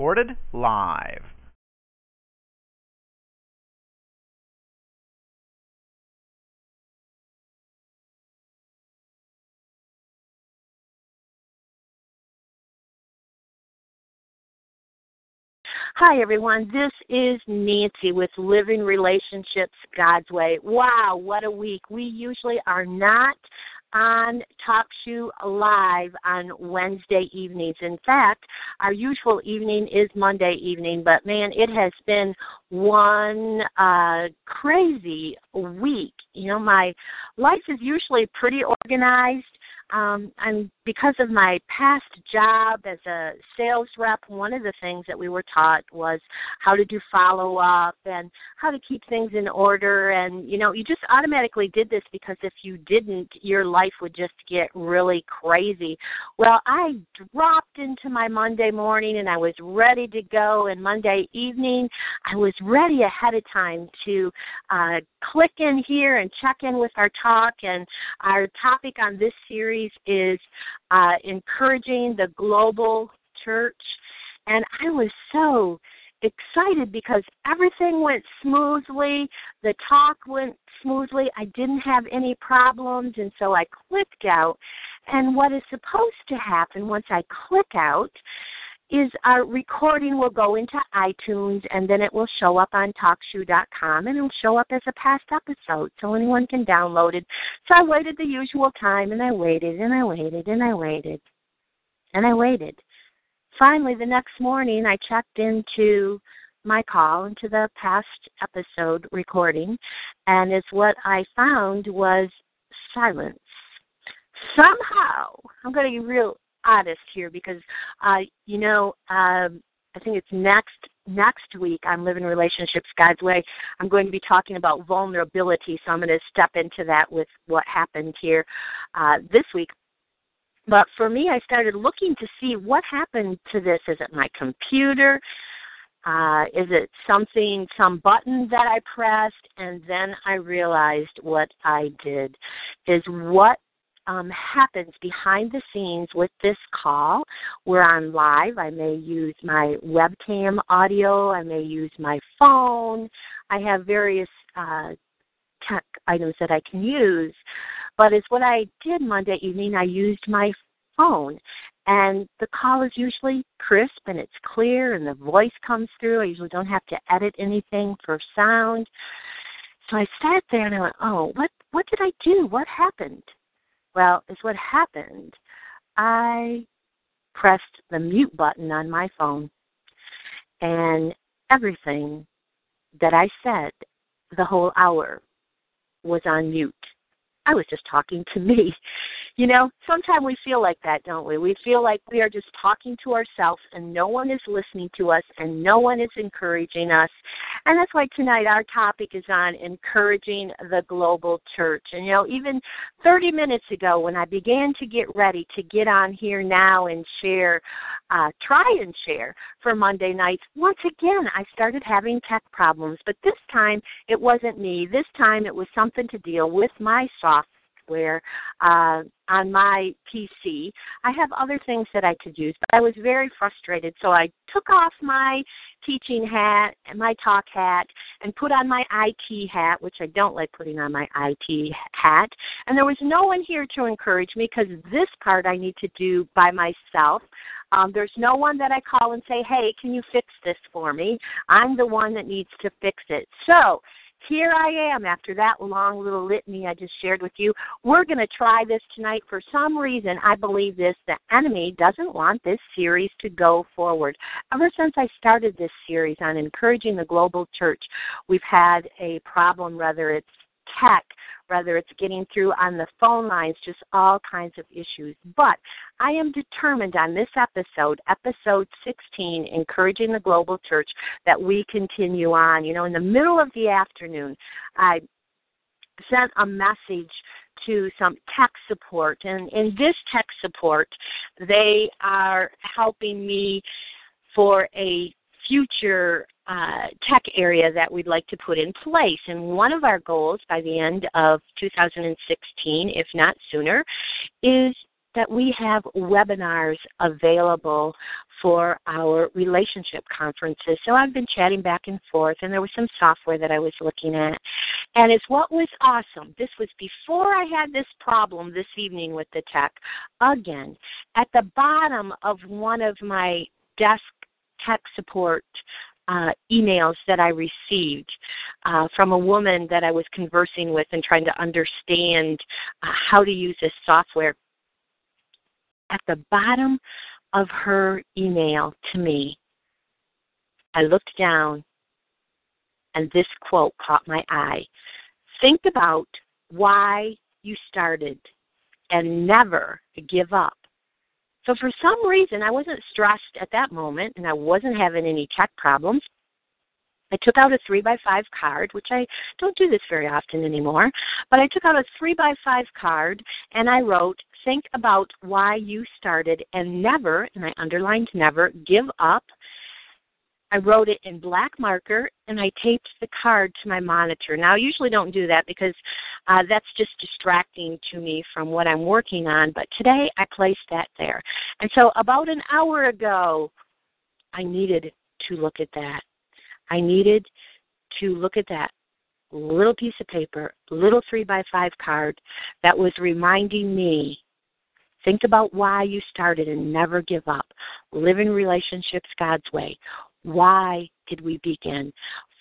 Recorded live. Hi, everyone. This is Nancy with Living Relationships God's Way. Wow, what a week. We usually are not on Talk Shoe Live on Wednesday evenings. In fact, our usual evening is Monday evening, but man, it has been one uh crazy week. You know, my life is usually pretty organized um, and because of my past job as a sales rep, one of the things that we were taught was how to do follow up and how to keep things in order. And, you know, you just automatically did this because if you didn't, your life would just get really crazy. Well, I dropped into my Monday morning and I was ready to go. And Monday evening, I was ready ahead of time to uh, click in here and check in with our talk. And our topic on this series is uh, encouraging the global church. And I was so excited because everything went smoothly. The talk went smoothly. I didn't have any problems. And so I clicked out. And what is supposed to happen once I click out is our recording will go into iTunes and then it will show up on TalkShoe.com and it'll show up as a past episode so anyone can download it. So I waited the usual time and I waited and I waited and I waited and I waited. Finally, the next morning, I checked into my call into the past episode recording, and as what I found was silence. Somehow, I'm going to be real honest here because uh you know um I think it's next next week on Living Relationships God's Way. I'm going to be talking about vulnerability, so I'm going to step into that with what happened here uh, this week. But for me, I started looking to see what happened to this. Is it my computer? Uh, is it something, some button that I pressed? And then I realized what I did is what um, happens behind the scenes with this call. We're on live. I may use my webcam audio. I may use my phone. I have various uh, tech items that I can use. But it's what I did Monday evening. I used my phone. And the call is usually crisp and it's clear and the voice comes through. I usually don't have to edit anything for sound. So I sat there and I went, Oh, what what did I do? What happened? Well, is what happened. I pressed the mute button on my phone, and everything that I said the whole hour was on mute. I was just talking to me. You know, sometimes we feel like that, don't we? We feel like we are just talking to ourselves and no one is listening to us and no one is encouraging us. And that's why tonight our topic is on encouraging the global church. And you know, even 30 minutes ago when I began to get ready to get on here now and share, uh, try and share for Monday nights, once again I started having tech problems. But this time it wasn't me. This time it was something to deal with my software software uh, on my PC. I have other things that I could use, but I was very frustrated. So I took off my teaching hat and my talk hat and put on my IT hat, which I don't like putting on my IT hat. And there was no one here to encourage me because this part I need to do by myself. Um, there's no one that I call and say, hey, can you fix this for me? I'm the one that needs to fix it. So here I am after that long little litany I just shared with you. We're going to try this tonight. For some reason, I believe this the enemy doesn't want this series to go forward. Ever since I started this series on encouraging the global church, we've had a problem, whether it's tech, whether it's getting through on the phone lines, just all kinds of issues. But I am determined on this episode, episode 16, Encouraging the Global Church, that we continue on. You know, in the middle of the afternoon, I sent a message to some tech support. And in this tech support, they are helping me for a future uh, tech area that we'd like to put in place. And one of our goals by the end of 2016, if not sooner, is that we have webinars available for our relationship conferences. So I've been chatting back and forth, and there was some software that I was looking at. And it's what was awesome. This was before I had this problem this evening with the tech. Again, at the bottom of one of my desk tech support uh, emails that I received uh, from a woman that I was conversing with and trying to understand uh, how to use this software. At the bottom of her email to me, I looked down and this quote caught my eye. Think about why you started and never give up. So for some reason, I wasn't stressed at that moment and I wasn't having any tech problems. I took out a three by five card, which I don't do this very often anymore, but I took out a three by five card and I wrote, think about why you started and never, and I underlined never, give up I wrote it in black marker and I taped the card to my monitor. Now, I usually don't do that because uh, that's just distracting to me from what I'm working on, but today I placed that there. And so, about an hour ago, I needed to look at that. I needed to look at that little piece of paper, little three by five card that was reminding me Think about why you started and never give up. Living relationships God's way why did we begin?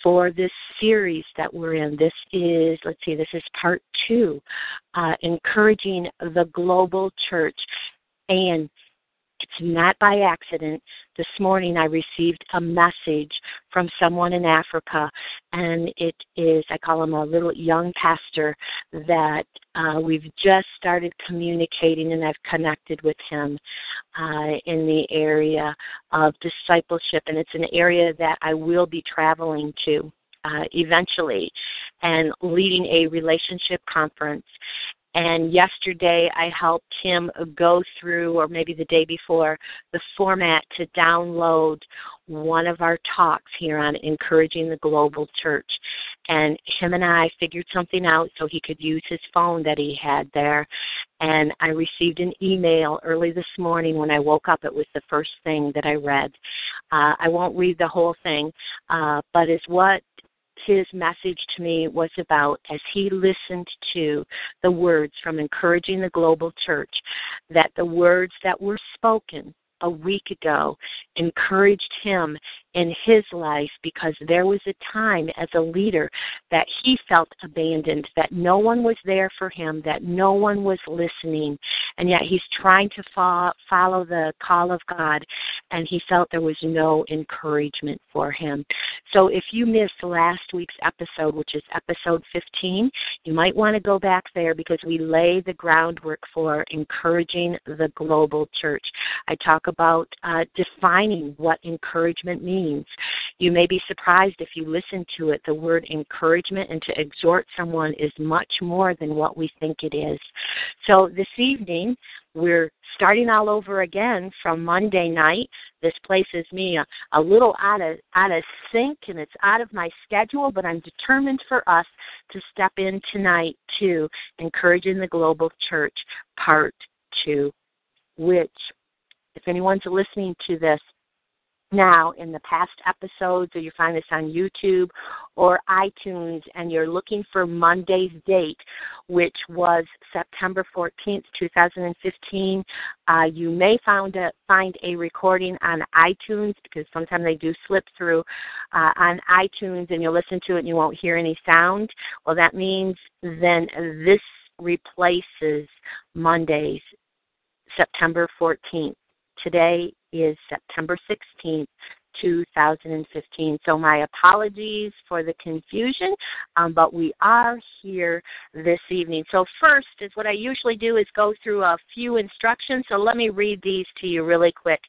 For this series that we're in, this is, let's see, this is part two, uh, encouraging the global church. And it's not by accident. This morning I received a message from someone in Africa, and it is, I call him a little young pastor that uh, we've just started communicating, and I've connected with him uh, in the area of discipleship, and it's an area that I will be traveling to. Uh, eventually, and leading a relationship conference. And yesterday I helped him go through, or maybe the day before, the format to download one of our talks here on encouraging the global church. And him and I figured something out so he could use his phone that he had there. And I received an email early this morning when I woke up. It was the first thing that I read. Uh, I won't read the whole thing, uh, but it's what his message to me was about as he listened to the words from encouraging the global church that the words that were spoken a week ago encouraged him in his life because there was a time as a leader that he felt abandoned, that no one was there for him, that no one was listening, and yet he's trying to fo- follow the call of God, and he felt there was no encouragement for him. So if you missed last week's episode, which is episode 15, you might want to go back there because we lay the groundwork for encouraging the global church. I talk about uh, defining what encouragement means means. You may be surprised if you listen to it. The word encouragement and to exhort someone is much more than what we think it is. So this evening, we're starting all over again from Monday night. This places me a, a little out of out of sync and it's out of my schedule, but I'm determined for us to step in tonight to encouraging the global church part two, which if anyone's listening to this now in the past episodes or you find this on YouTube or iTunes and you're looking for Monday's date, which was September 14th, 2015, uh, you may find a, find a recording on iTunes because sometimes they do slip through uh, on iTunes and you'll listen to it and you won't hear any sound. Well, that means then this replaces Monday's September 14th. Today is September 16th, 2015. So, my apologies for the confusion, um, but we are here this evening. So, first is what I usually do is go through a few instructions. So, let me read these to you really quick.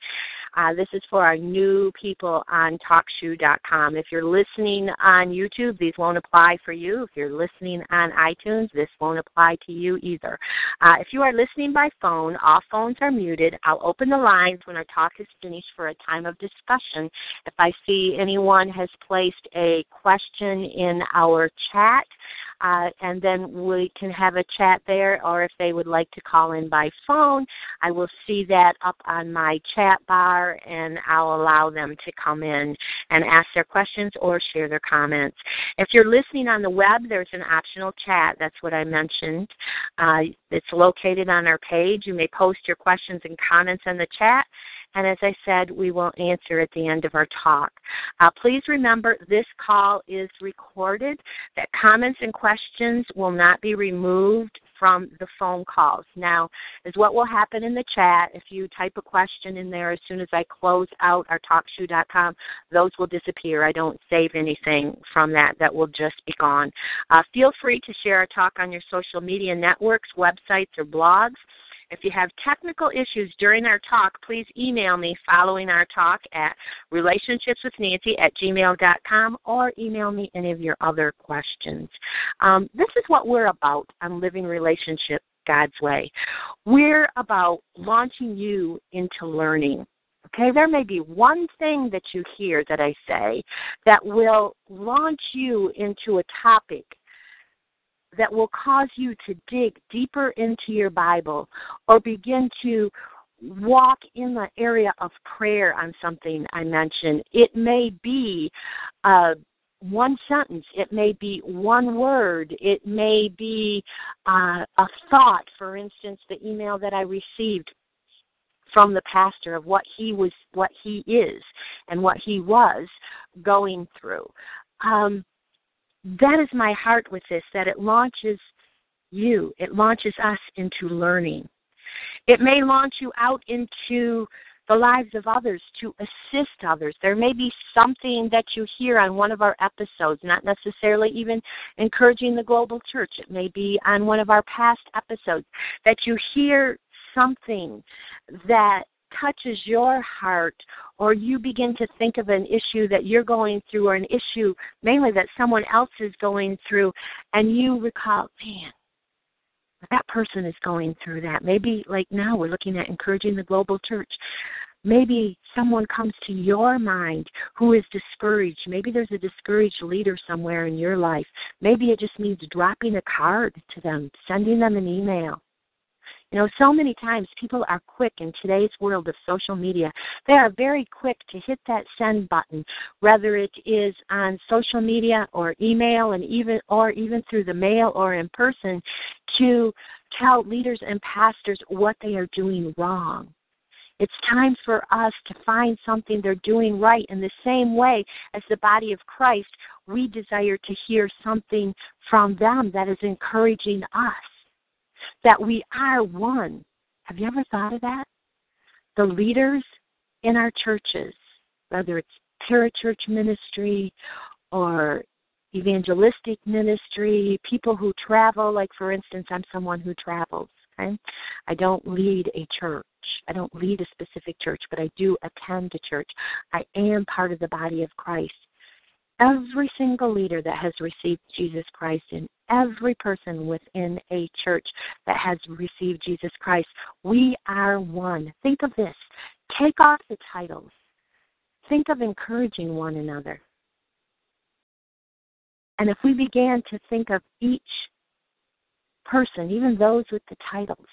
Uh, this is for our new people on TalkShoe.com. If you're listening on YouTube, these won't apply for you. If you're listening on iTunes, this won't apply to you either. Uh, if you are listening by phone, all phones are muted. I'll open the lines when our talk is finished for a time of discussion. If I see anyone has placed a question in our chat, uh, and then we can have a chat there. Or if they would like to call in by phone, I will see that up on my chat bar, and I'll allow them to come in and ask their questions or share their comments. If you're listening on the web, there's an optional chat. That's what I mentioned. Uh, it's located on our page. You may post your questions and comments in the chat and as I said, we will answer at the end of our talk. Uh, please remember this call is recorded, that comments and questions will not be removed from the phone calls. Now, is what will happen in the chat if you type a question in there as soon as I close out our talkshoe.com, those will disappear. I don't save anything from that. That will just be gone. Uh, feel free to share our talk on your social media networks, websites, or blogs. If you have technical issues during our talk, please email me following our talk at relationshipswithnancy at gmail.com or email me any of your other questions. Um, this is what we're about on Living Relationship God's Way. We're about launching you into learning. Okay, there may be one thing that you hear that I say that will launch you into a topic that will cause you to dig deeper into your Bible or begin to walk in the area of prayer on something I mentioned. It may be uh, one sentence, it may be one word, it may be uh, a thought. For instance, the email that I received from the pastor of what he was, what he is, and what he was going through. Um, that is my heart with this that it launches you, it launches us into learning. It may launch you out into the lives of others to assist others. There may be something that you hear on one of our episodes, not necessarily even encouraging the global church. It may be on one of our past episodes that you hear something that touches your heart or you begin to think of an issue that you're going through or an issue mainly that someone else is going through and you recall man that person is going through that. Maybe like now we're looking at encouraging the global church. Maybe someone comes to your mind who is discouraged. Maybe there's a discouraged leader somewhere in your life. Maybe it just means dropping a card to them sending them an email you know, so many times people are quick in today's world of social media. They are very quick to hit that send button, whether it is on social media or email and even or even through the mail or in person to tell leaders and pastors what they are doing wrong. It's time for us to find something they're doing right in the same way as the body of Christ. We desire to hear something from them that is encouraging us that we are one. Have you ever thought of that? The leaders in our churches, whether it's parachurch ministry or evangelistic ministry, people who travel, like for instance, I'm someone who travels. Okay? I don't lead a church. I don't lead a specific church, but I do attend a church. I am part of the body of Christ every single leader that has received Jesus Christ and every person within a church that has received Jesus Christ. We are one. Think of this. Take off the titles. Think of encouraging one another. And if we began to think of each person, even those with the titles,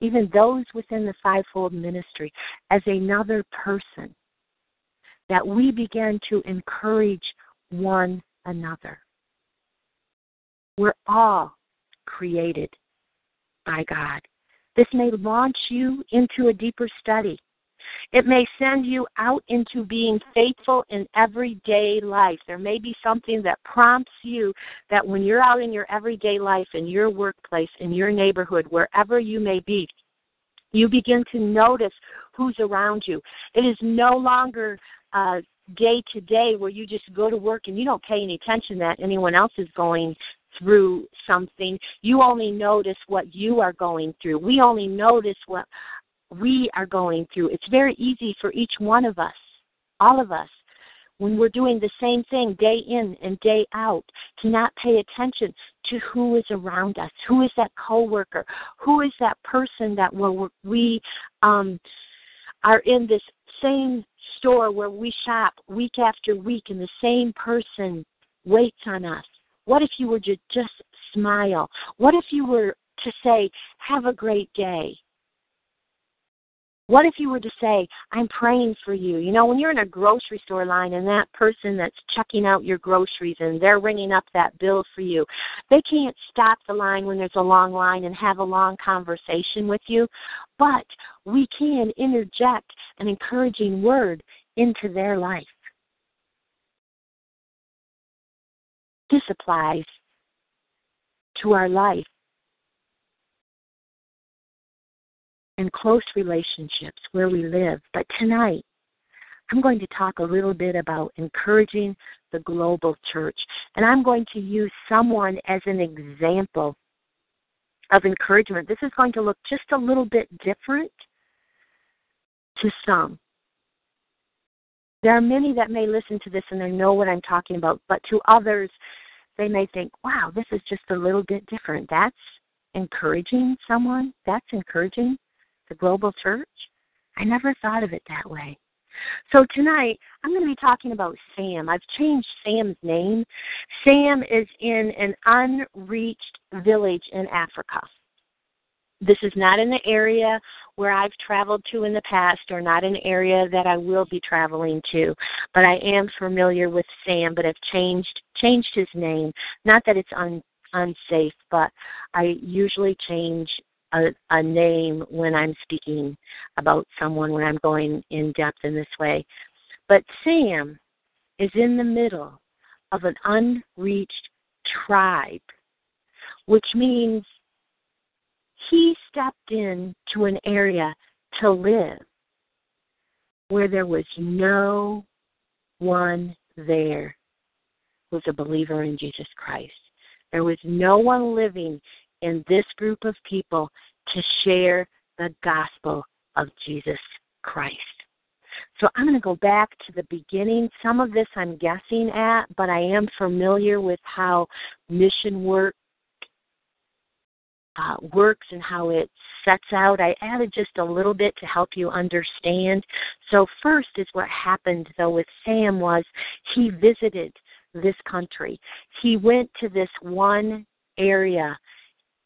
even those within the fivefold ministry, as another person, that we began to encourage one another. We're all created by God. This may launch you into a deeper study. It may send you out into being faithful in everyday life. There may be something that prompts you that when you're out in your everyday life, in your workplace, in your neighborhood, wherever you may be, you begin to notice who's around you. It is no longer uh, day to day where you just go to work and you don't pay any attention that anyone else is going through something. You only notice what you are going through. We only notice what we are going through. It's very easy for each one of us, all of us, when we're doing the same thing day in and day out, to not pay attention to who is around us, who is that coworker, who is that person that we um, are in this same store where we shop week after week, and the same person waits on us. What if you were to just smile? What if you were to say, "Have a great day"? What if you were to say, I'm praying for you? You know, when you're in a grocery store line and that person that's checking out your groceries and they're ringing up that bill for you, they can't stop the line when there's a long line and have a long conversation with you, but we can interject an encouraging word into their life. This applies to our life and close relationships where we live. But tonight, I'm going to talk a little bit about encouraging the global church. And I'm going to use someone as an example of encouragement. This is going to look just a little bit different to some. There are many that may listen to this and they know what I'm talking about, but to others, they may think, wow, this is just a little bit different. That's encouraging someone. That's encouraging global church. I never thought of it that way. So tonight, I'm going to be talking about Sam. I've changed Sam's name. Sam is in an unreached village in Africa. This is not in the area where I've traveled to in the past or not an area that I will be traveling to, but I am familiar with Sam, but I've changed changed his name. Not that it's un, unsafe, but I usually change a, a name when I'm speaking about someone, when I'm going in depth in this way. But Sam is in the middle of an unreached tribe, which means he stepped in to an area to live where there was no one there who was a believer in Jesus Christ. There was no one living in this group of people to share the gospel of Jesus Christ. So I'm going to go back to the beginning. Some of this I'm guessing at, but I am familiar with how mission work uh, works and how it sets out. I added just a little bit to help you understand. So first is what happened though with Sam was he visited this country. He went to this one area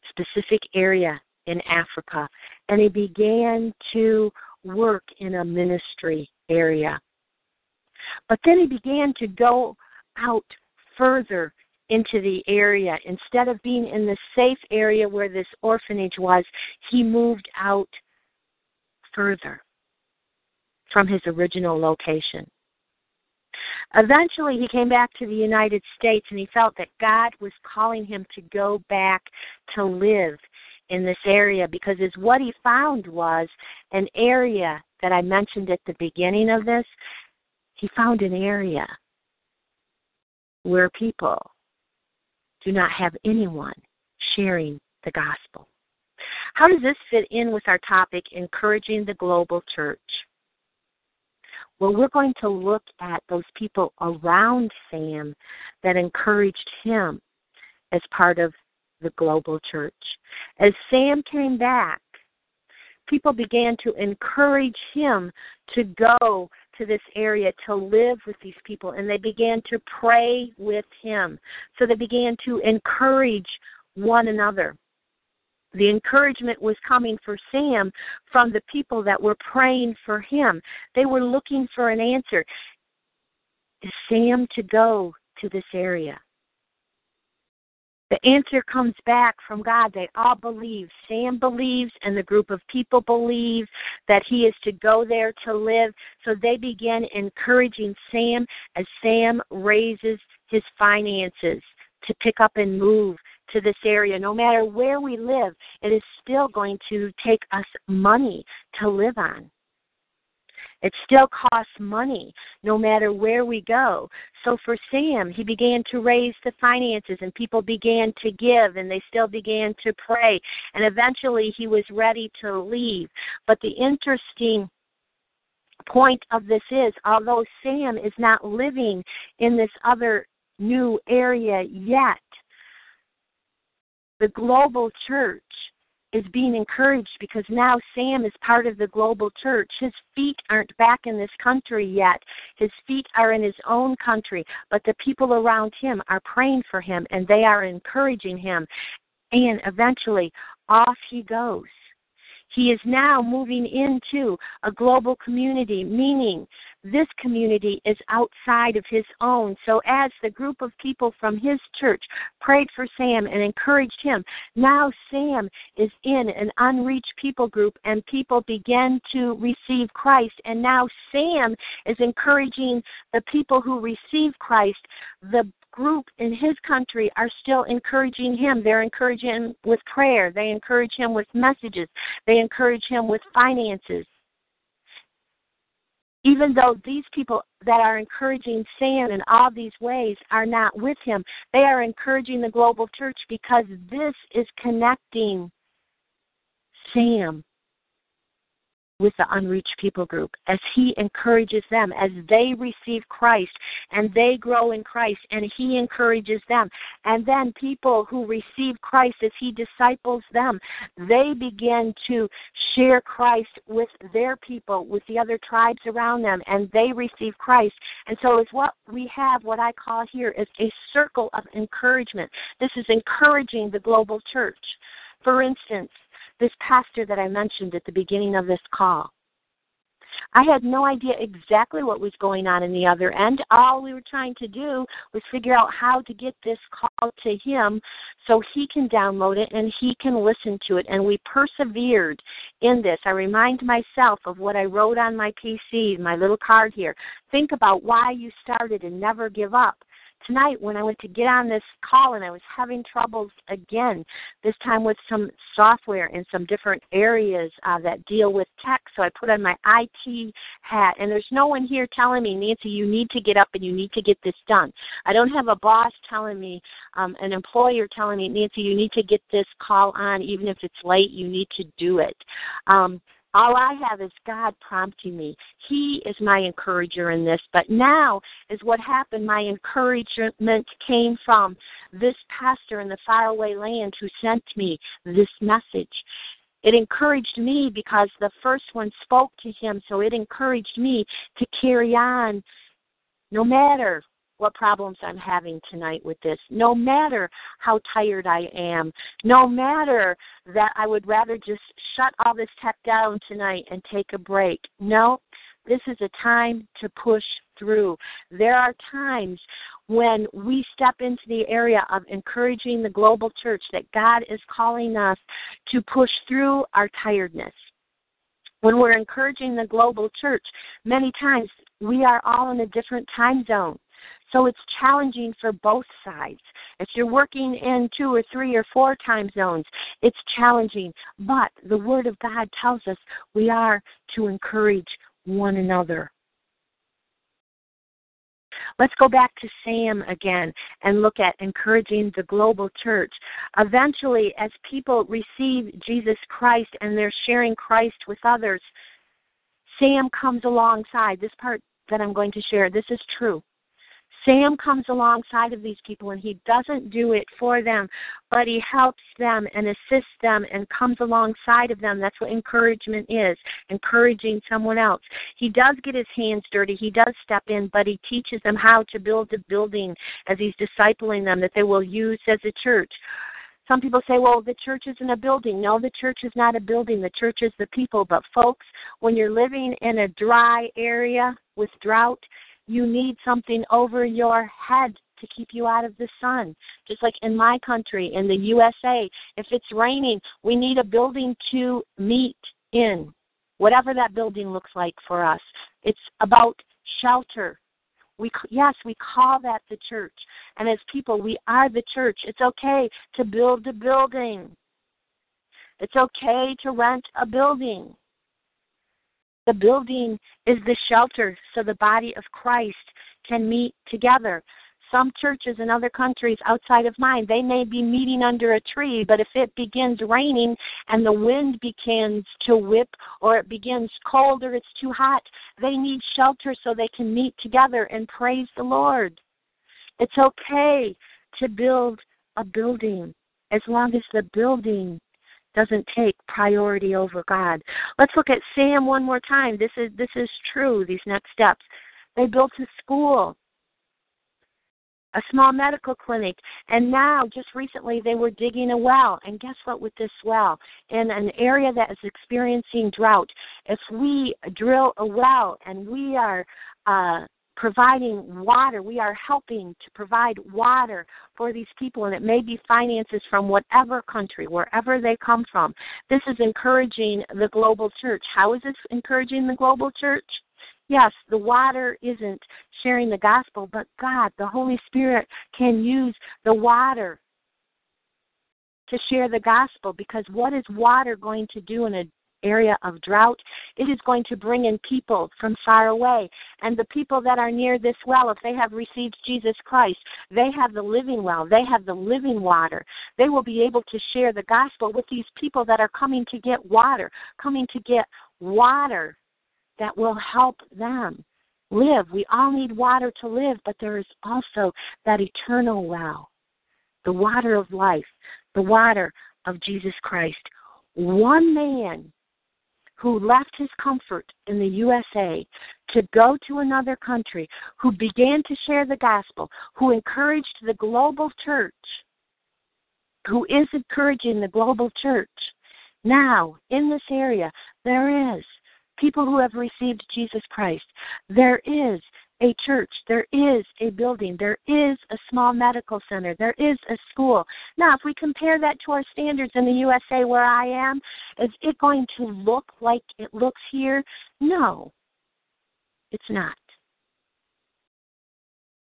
specific area in Africa, and he began to work in a ministry area. But then he began to go out further into the area. Instead of being in the safe area where this orphanage was, he moved out further from his original location. Eventually, he came back to the United States and he felt that God was calling him to go back to live in this area because as what he found was an area that I mentioned at the beginning of this. He found an area where people do not have anyone sharing the gospel. How does this fit in with our topic, encouraging the global church? Well, we're going to look at those people around Sam that encouraged him as part of the global church. As Sam came back, people began to encourage him to go to this area to live with these people, and they began to pray with him. So they began to encourage one another the encouragement was coming for Sam from the people that were praying for him. They were looking for an answer. Sam to go to this area? The answer comes back from God. They all believe. Sam believes, and the group of people believe that he is to go there to live. So they begin encouraging Sam as Sam raises his finances to pick up and move to this area, no matter where we live, it is still going to take us money to live on. It still costs money no matter where we go. So for Sam, he began to raise the finances and people began to give and they still began to pray. And eventually he was ready to leave. But the interesting point of this is although Sam is not living in this other new area yet, the global church is being encouraged because now Sam is part of the global church. His feet aren't back in this country yet. His feet are in his own country, but the people around him are praying for him and they are encouraging him. And eventually, off he goes. He is now moving into a global community, meaning this community is outside of his own. So, as the group of people from his church prayed for Sam and encouraged him, now Sam is in an unreached people group and people begin to receive Christ. And now Sam is encouraging the people who receive Christ. The group in his country are still encouraging him. They're encouraging him with prayer, they encourage him with messages, they encourage him with finances. Even though these people that are encouraging Sam in all these ways are not with him, they are encouraging the global church because this is connecting Sam with the unreached people group as he encourages them as they receive Christ and they grow in Christ and he encourages them. And then people who receive Christ as he disciples them they begin to share Christ with their people with the other tribes around them and they receive Christ. And so it's what we have what I call here is a circle of encouragement. This is encouraging the global church. For instance this pastor that I mentioned at the beginning of this call. I had no idea exactly what was going on in the other end. All we were trying to do was figure out how to get this call to him so he can download it and he can listen to it. And we persevered in this. I remind myself of what I wrote on my PC, my little card here. Think about why you started and never give up tonight when I went to get on this call and I was having troubles again, this time with some software in some different areas uh, that deal with tech. So I put on my IT hat, and there's no one here telling me, Nancy, you need to get up and you need to get this done. I don't have a boss telling me, um, an employer telling me, Nancy, you need to get this call on, even if it's late, you need to do it. Um, all I have is God prompting me. He is my encourager in this. But now is what happened. My encouragement came from this pastor in the faraway land who sent me this message. It encouraged me because the first one spoke to him, so it encouraged me to carry on no matter what problems I'm having tonight with this. No matter how tired I am, no matter that I would rather just shut all this tech down tonight and take a break. No, this is a time to push through. There are times when we step into the area of encouraging the global church that God is calling us to push through our tiredness. When we're encouraging the global church, many times we are all in a different time zone. So it's challenging for both sides. If you're working in two or three or four time zones, it's challenging. But the Word of God tells us we are to encourage one another. Let's go back to Sam again and look at encouraging the global church. Eventually, as people receive Jesus Christ and they're sharing Christ with others, Sam comes alongside. This part that I'm going to share, this is true. Sam comes alongside of these people and he doesn't do it for them, but he helps them and assists them and comes alongside of them. That's what encouragement is encouraging someone else. He does get his hands dirty, he does step in, but he teaches them how to build a building as he's discipling them that they will use as a church. Some people say, well, the church isn't a building. No, the church is not a building. The church is the people. But, folks, when you're living in a dry area with drought, you need something over your head to keep you out of the sun. Just like in my country, in the USA, if it's raining, we need a building to meet in, whatever that building looks like for us. It's about shelter. We yes, we call that the church. And as people, we are the church. It's okay to build a building. It's okay to rent a building. The building is the shelter so the body of Christ can meet together. Some churches in other countries outside of mine, they may be meeting under a tree, but if it begins raining and the wind begins to whip or it begins cold or it's too hot, they need shelter so they can meet together and praise the Lord. It's okay to build a building as long as the building doesn't take priority over God. Let's look at Sam one more time. This is this is true, these next steps. They built a school a small medical clinic and now just recently they were digging a well and guess what with this well in an area that is experiencing drought if we drill a well and we are uh providing water. We are helping to provide water for these people and it may be finances from whatever country wherever they come from. This is encouraging the global church. How is this encouraging the global church? Yes, the water isn't sharing the gospel, but God, the Holy Spirit, can use the water to share the gospel because what is water going to do in an area of drought? It is going to bring in people from far away. And the people that are near this well, if they have received Jesus Christ, they have the living well, they have the living water. They will be able to share the gospel with these people that are coming to get water, coming to get water that will help them live. We all need water to live, but there is also that eternal well, the water of life, the water of Jesus Christ. One man who left his comfort in the USA to go to another country, who began to share the gospel, who encouraged the global church, who is encouraging the global church. Now, in this area, there is people who have received Jesus Christ. There is a church, there is a building, there is a small medical center, there is a school. Now, if we compare that to our standards in the USA where I am, is it going to look like it looks here? No, it's not.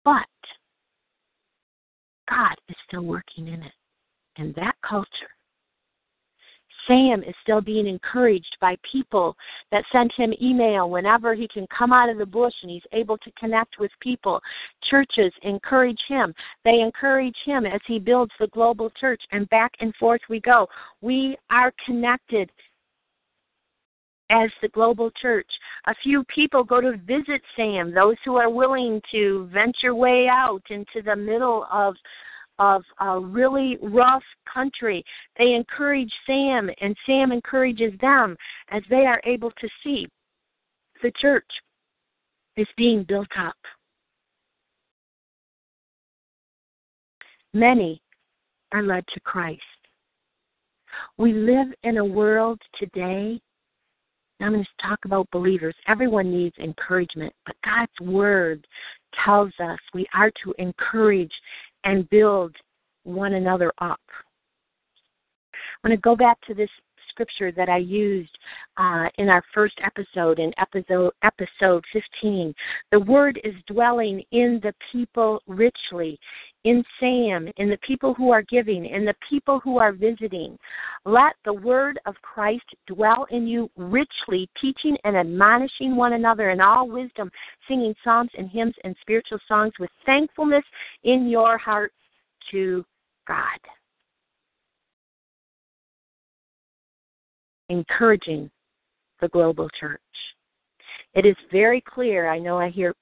But God is still working in it. And that culture Sam is still being encouraged by people that send him email whenever he can come out of the bush and he's able to connect with people. Churches encourage him. They encourage him as he builds the global church, and back and forth we go. We are connected as the global church. A few people go to visit Sam, those who are willing to venture way out into the middle of of a really rough country. They encourage Sam, and Sam encourages them as they are able to see the church is being built up. Many are led to Christ. We live in a world today. I'm going to talk about believers. Everyone needs encouragement, but God's word tells us we are to encourage and build one another up. I'm going to go back to this scripture that I used uh, in our first episode, in episode episode 15. The word is dwelling in the people richly, in Sam, in the people who are giving, in the people who are visiting. Let the word of Christ dwell in you richly, teaching and admonishing one another in all wisdom, singing psalms and hymns and spiritual songs with thankfulness in your heart to God. Encouraging the global church. It is very clear. I know I hear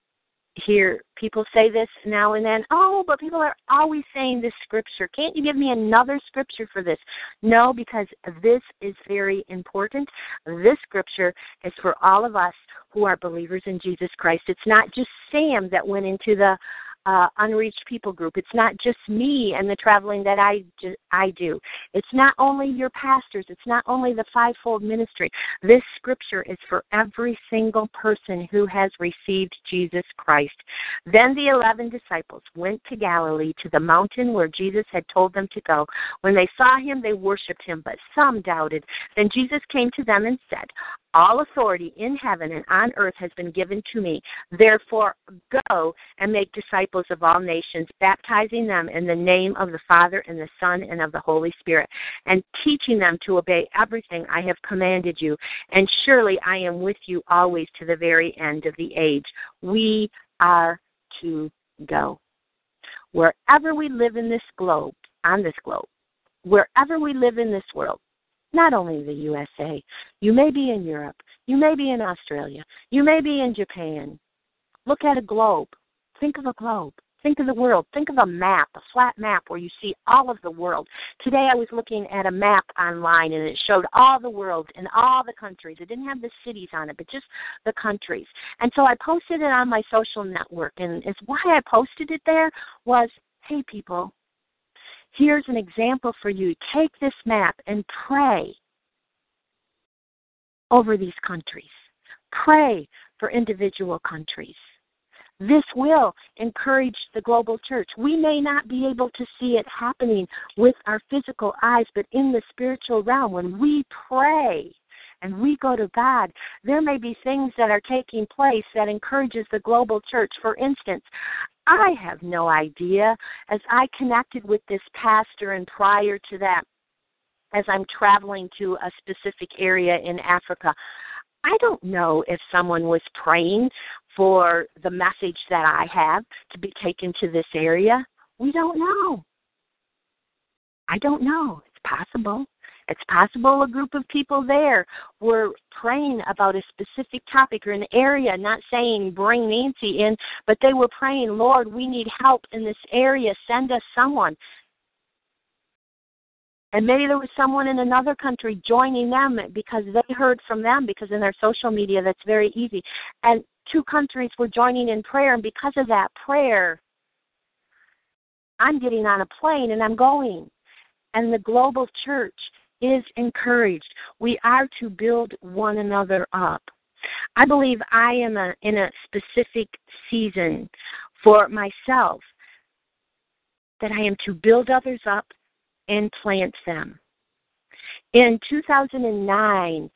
hear people say this now and then. Oh, but people are always saying this scripture. Can't you give me another scripture for this? No, because this is very important. This scripture is for all of us who are believers in Jesus Christ. It's not just Sam that went into the uh, unreached people group. It's not just me and the traveling that I I do. It's not only your pastors. It's not only the fivefold ministry. This scripture is for every single person who has received Jesus Christ. Then the eleven disciples went to Galilee to the mountain where Jesus had told them to go. When they saw him, they worshipped him, but some doubted. Then Jesus came to them and said, All authority in heaven and on earth has been given to me. Therefore, go and make disciples of all nations, baptizing them in the name of the Father and the Son and of the Holy Spirit, and teaching them to obey everything I have commanded you. And surely I am with you always to the very end of the age. We are to go. Wherever we live in this globe, on this globe, wherever we live in this world, not only the USA. You may be in Europe. You may be in Australia. You may be in Japan. Look at a globe. Think of a globe. Think of the world. Think of a map, a flat map where you see all of the world. Today I was looking at a map online and it showed all the world and all the countries. It didn't have the cities on it, but just the countries. And so I posted it on my social network. And it's why I posted it there was, hey people, Here's an example for you. Take this map and pray over these countries. Pray for individual countries. This will encourage the global church. We may not be able to see it happening with our physical eyes, but in the spiritual realm, when we pray, and we go to God, there may be things that are taking place that encourages the global church. For instance, I have no idea as I connected with this pastor and prior to that as I'm traveling to a specific area in Africa. I don't know if someone was praying for the message that I have to be taken to this area. We don't know. I don't know. It's possible. It's possible a group of people there were praying about a specific topic or an area, not saying bring Nancy in, but they were praying, Lord, we need help in this area. Send us someone. And maybe there was someone in another country joining them because they heard from them, because in their social media that's very easy. And two countries were joining in prayer, and because of that prayer, I'm getting on a plane and I'm going. And the global church is encouraged. We are to build one another up. I believe I am a, in a specific season for myself that I am to build others up and plant them. In 2009,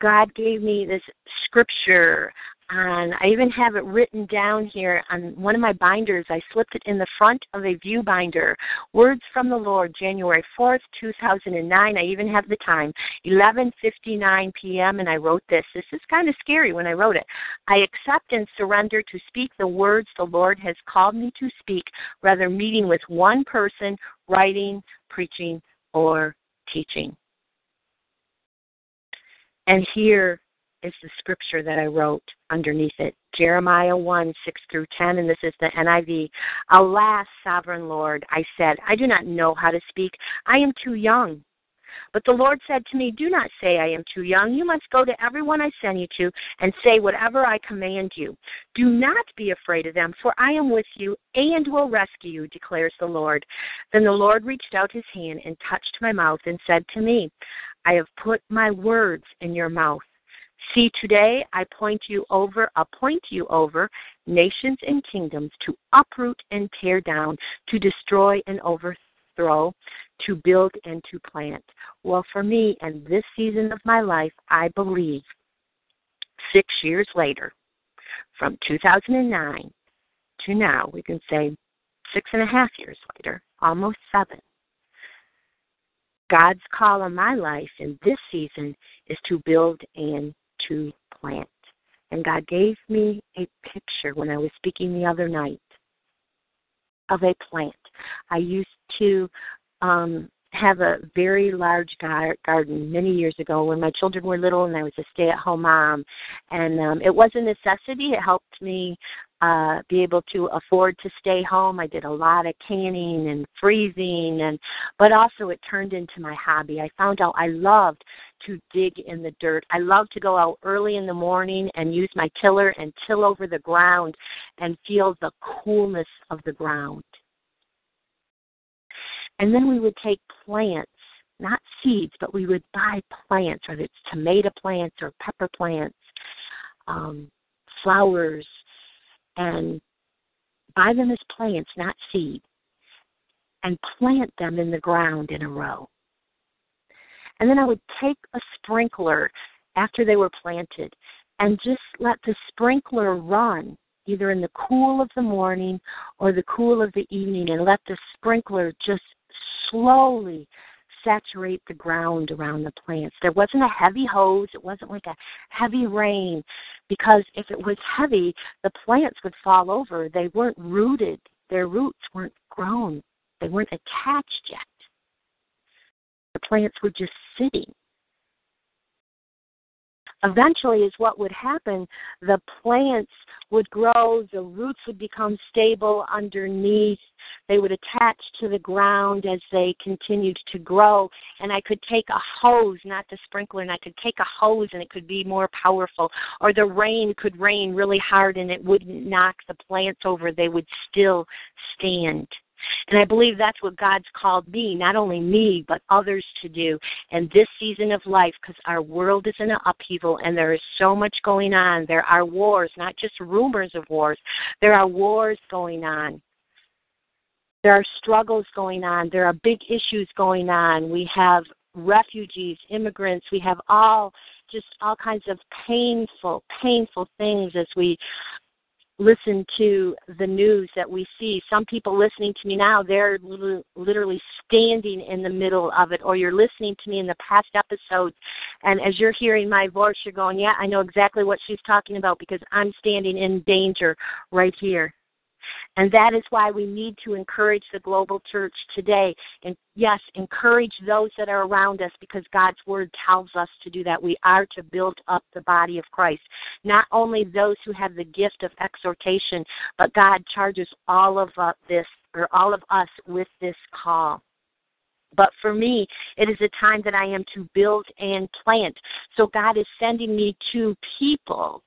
God gave me this scripture and I even have it written down here on one of my binders. I slipped it in the front of a view binder. Words from the Lord, January 4th, 2009. I even have the time, 11:59 p.m. and I wrote this. This is kind of scary when I wrote it. I accept and surrender to speak the words the Lord has called me to speak, rather meeting with one person, writing, preaching, or teaching. And here is the scripture that I wrote underneath it Jeremiah 1 6 through 10, and this is the NIV. Alas, sovereign Lord, I said, I do not know how to speak. I am too young. But the Lord said to me, Do not say I am too young. You must go to everyone I send you to and say whatever I command you. Do not be afraid of them, for I am with you and will rescue you, declares the Lord. Then the Lord reached out his hand and touched my mouth and said to me, I have put my words in your mouth. See, today I point you over, appoint you over nations and kingdoms to uproot and tear down, to destroy and overthrow, to build and to plant. Well, for me, and this season of my life, I believe six years later, from 2009 to now, we can say six and a half years later, almost seven. God's call on my life in this season is to build and to plant. And God gave me a picture when I was speaking the other night of a plant. I used to um, have a very large gar- garden many years ago when my children were little and I was a stay at home mom. And um, it was a necessity. It helped me uh, be able to afford to stay home. I did a lot of canning and freezing, and but also it turned into my hobby. I found out I loved to dig in the dirt. I love to go out early in the morning and use my tiller and till over the ground and feel the coolness of the ground. And then we would take plants, not seeds, but we would buy plants, whether it's tomato plants or pepper plants, um, flowers, and buy them as plants, not seed, and plant them in the ground in a row. And then I would take a sprinkler after they were planted and just let the sprinkler run either in the cool of the morning or the cool of the evening and let the sprinkler just slowly saturate the ground around the plants. There wasn't a heavy hose, it wasn't like a heavy rain because if it was heavy, the plants would fall over. They weren't rooted, their roots weren't grown, they weren't attached yet. Plants were just sitting. Eventually is what would happen. The plants would grow the roots would become stable underneath they would attach to the ground as they continued to grow and i could take a hose not the sprinkler and i could take a hose and it could be more powerful or the rain could rain really hard and it wouldn't knock the plants over they would still stand and I believe that's what God's called me, not only me, but others to do in this season of life because our world is in an upheaval and there is so much going on. There are wars, not just rumors of wars, there are wars going on. There are struggles going on. There are big issues going on. We have refugees, immigrants. We have all just all kinds of painful, painful things as we listen to the news that we see. Some people listening to me now, they're literally standing in the middle of it, or you're listening to me in the past episodes, and as you're hearing my voice, you're going, Yeah, I know exactly what she's talking about because I'm standing in danger right here. And that is why we need to encourage the global church today. And yes, encourage those that are around us because God's word tells us to do that. We are to build up the body of Christ. Not only those who have the gift of exhortation, but God charges all of this or all of us with this call. But for me, it is a time that I am to build and plant. So God is sending me to people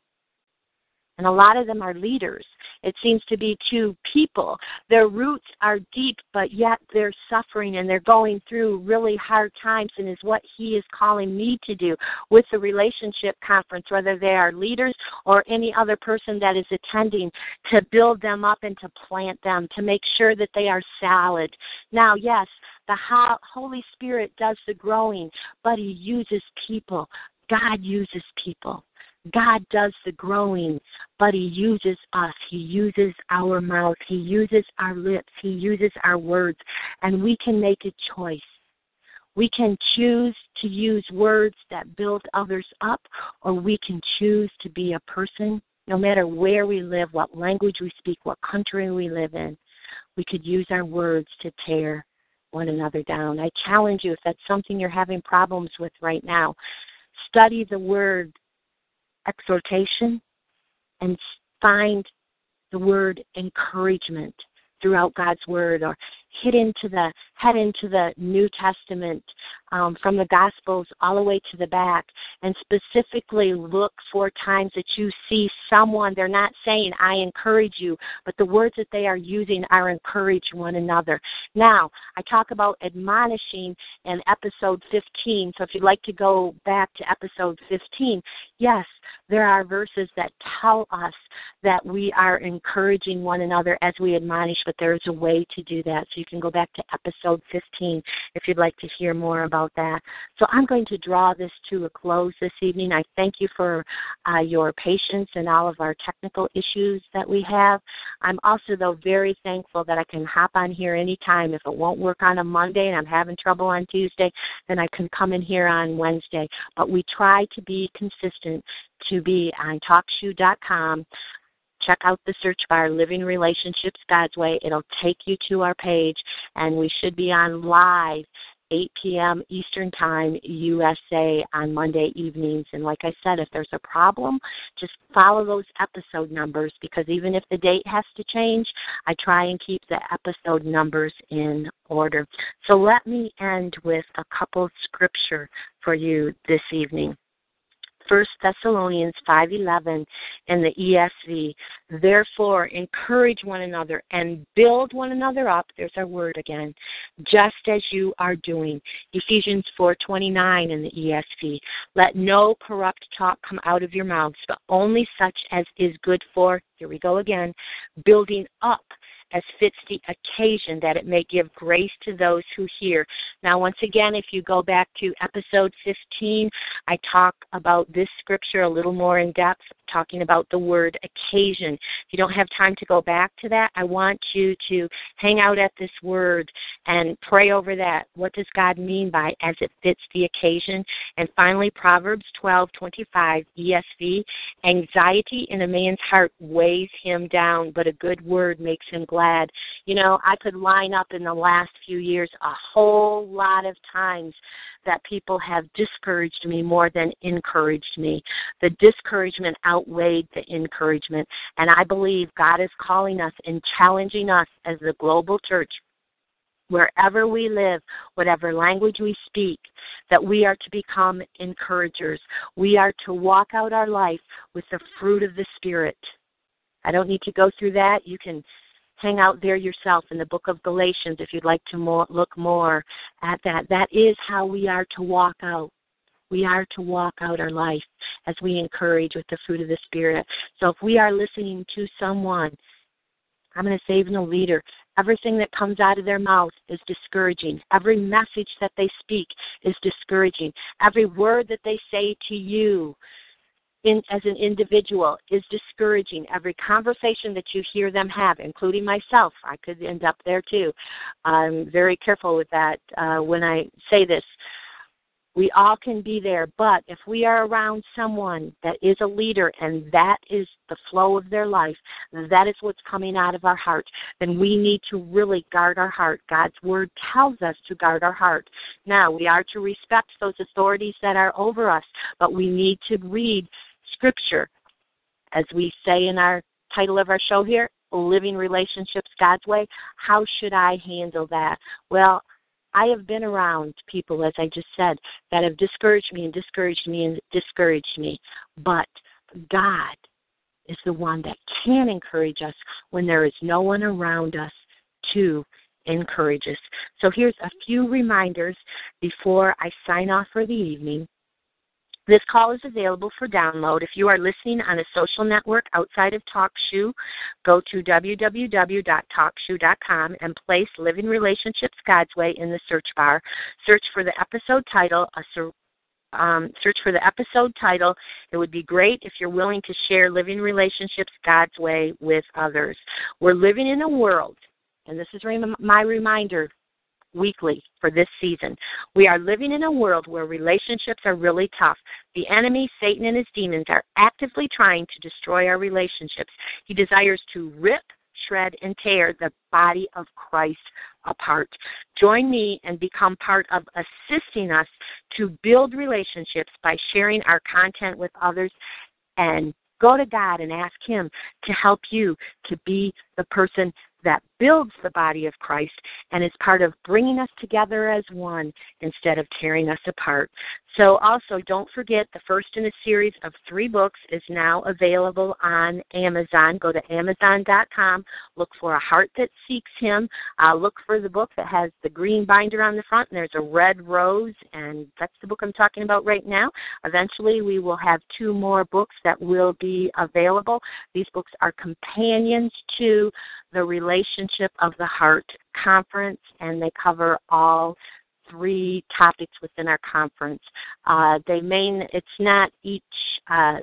and a lot of them are leaders. It seems to be two people. Their roots are deep, but yet they're suffering and they're going through really hard times, and is what he is calling me to do with the relationship conference, whether they are leaders or any other person that is attending, to build them up and to plant them, to make sure that they are solid. Now, yes, the Holy Spirit does the growing, but He uses people. God uses people. God does the growing, but He uses us. He uses our mouth. He uses our lips. He uses our words. And we can make a choice. We can choose to use words that build others up, or we can choose to be a person, no matter where we live, what language we speak, what country we live in. We could use our words to tear one another down. I challenge you, if that's something you're having problems with right now, study the word exhortation and find the word encouragement throughout God's word or hit into the head into the New Testament um, from the Gospels all the way to the back, and specifically look for times that you see someone. They're not saying "I encourage you," but the words that they are using are encourage one another. Now, I talk about admonishing in episode 15. So if you'd like to go back to episode 15, yes, there are verses that tell us that we are encouraging one another as we admonish, but there is a way to do that. So you can go back to episode 15 if you'd like to hear more about that. So I'm going to draw this to a close this evening. I thank you for uh, your patience and all of our technical issues that we have. I'm also, though, very thankful that I can hop on here anytime. If it won't work on a Monday and I'm having trouble on Tuesday, then I can come in here on Wednesday. But we try to be consistent to be on TalkShoe.com check out the search bar Living Relationships God's Way. It'll take you to our page, and we should be on live 8 p.m. Eastern Time, USA, on Monday evenings. And like I said, if there's a problem, just follow those episode numbers because even if the date has to change, I try and keep the episode numbers in order. So let me end with a couple scripture for you this evening. First Thessalonians 5:11 in the ESV. Therefore, encourage one another and build one another up. There's our word again, just as you are doing. Ephesians 4:29 in the ESV. Let no corrupt talk come out of your mouths, but only such as is good for. Here we go again, building up as fits the occasion, that it may give grace to those who hear. Now, once again, if you go back to episode 15, I talk about this scripture a little more in depth, talking about the word occasion. If you don't have time to go back to that, I want you to hang out at this word and pray over that. What does God mean by as it fits the occasion? And finally, Proverbs 12:25 ESV, anxiety in a man's heart weighs him down, but a good word makes him glad. You know, I could line up in the last few years a whole lot of times that people have discouraged me more than encouraged me. The discouragement outweighed the encouragement. And I believe God is calling us and challenging us as the global church wherever we live, whatever language we speak, that we are to become encouragers. We are to walk out our life with the fruit of the Spirit. I don't need to go through that. You can hang out there yourself in the book of Galatians if you'd like to more, look more at that. That is how we are to walk out. We are to walk out our life as we encourage with the fruit of the Spirit. So if we are listening to someone, I'm going to say even a leader, everything that comes out of their mouth is discouraging. Every message that they speak is discouraging. Every word that they say to you in, as an individual is discouraging. Every conversation that you hear them have, including myself, I could end up there too. I'm very careful with that uh, when I say this. We all can be there, but if we are around someone that is a leader and that is the flow of their life, that is what's coming out of our heart, then we need to really guard our heart. God's word tells us to guard our heart. Now, we are to respect those authorities that are over us, but we need to read Scripture. As we say in our title of our show here, Living Relationships God's Way, how should I handle that? Well, I have been around people, as I just said, that have discouraged me and discouraged me and discouraged me. But God is the one that can encourage us when there is no one around us to encourage us. So here's a few reminders before I sign off for the evening. This call is available for download. If you are listening on a social network outside of TalkShoe, go to www.talkshoe.com and place Living Relationships God's Way in the search bar. Search for the episode title, um, search for the episode title. It would be great if you're willing to share Living Relationships God's Way with others. We're living in a world, and this is my reminder weekly for this season. We are living in a world where relationships are really tough. The enemy, Satan, and his demons are actively trying to destroy our relationships. He desires to rip, shred, and tear the body of Christ apart. Join me and become part of assisting us to build relationships by sharing our content with others and go to God and ask Him to help you to be the person that builds the body of Christ and is part of bringing us together as one instead of tearing us apart. So, also, don't forget the first in a series of three books is now available on Amazon. Go to Amazon.com, look for A Heart That Seeks Him. Uh, look for the book that has the green binder on the front, and there's a red rose, and that's the book I'm talking about right now. Eventually, we will have two more books that will be available. These books are companions to the Relationship of the Heart conference, and they cover all three topics within our conference. Uh, they main it's not each uh,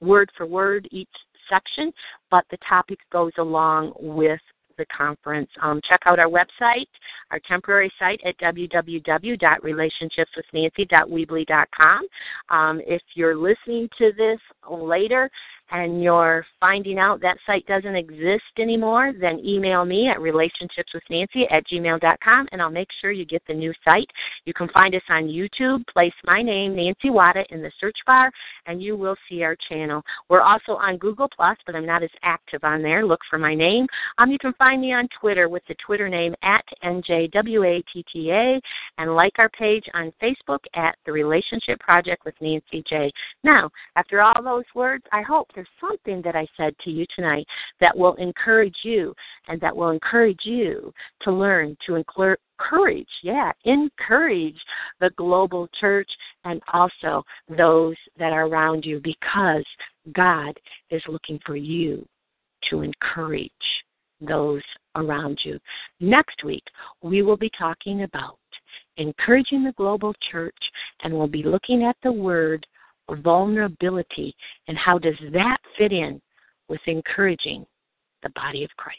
word for word each section, but the topic goes along with the conference. Um, check out our website, our temporary site at www.relationshipswithnancy.weebly.com. Um, if you're listening to this later and you're finding out that site doesn't exist anymore, then email me at relationshipswithnancy at gmail.com and I'll make sure you get the new site. You can find us on YouTube. Place my name, Nancy Watta, in the search bar and you will see our channel. We're also on Google Plus, but I'm not as active on there. Look for my name. Um, you can find me on Twitter with the Twitter name at NJWATTA and like our page on Facebook at The Relationship Project with Nancy J. Now, after all those words, I hope there's something that I said to you tonight that will encourage you and that will encourage you to learn to encourage, yeah, encourage the global church and also those that are around you because God is looking for you to encourage those around you. Next week, we will be talking about encouraging the global church, and we'll be looking at the word vulnerability and how does that fit in with encouraging the body of Christ.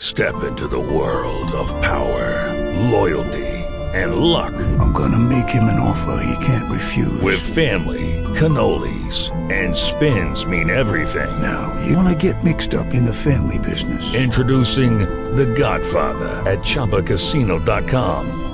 Step into the world of power, loyalty, and luck. I'm gonna make him an offer he can't refuse. With family, cannolis, and spins mean everything. Now, you wanna get mixed up in the family business. Introducing The Godfather at ChumbaCasino.com.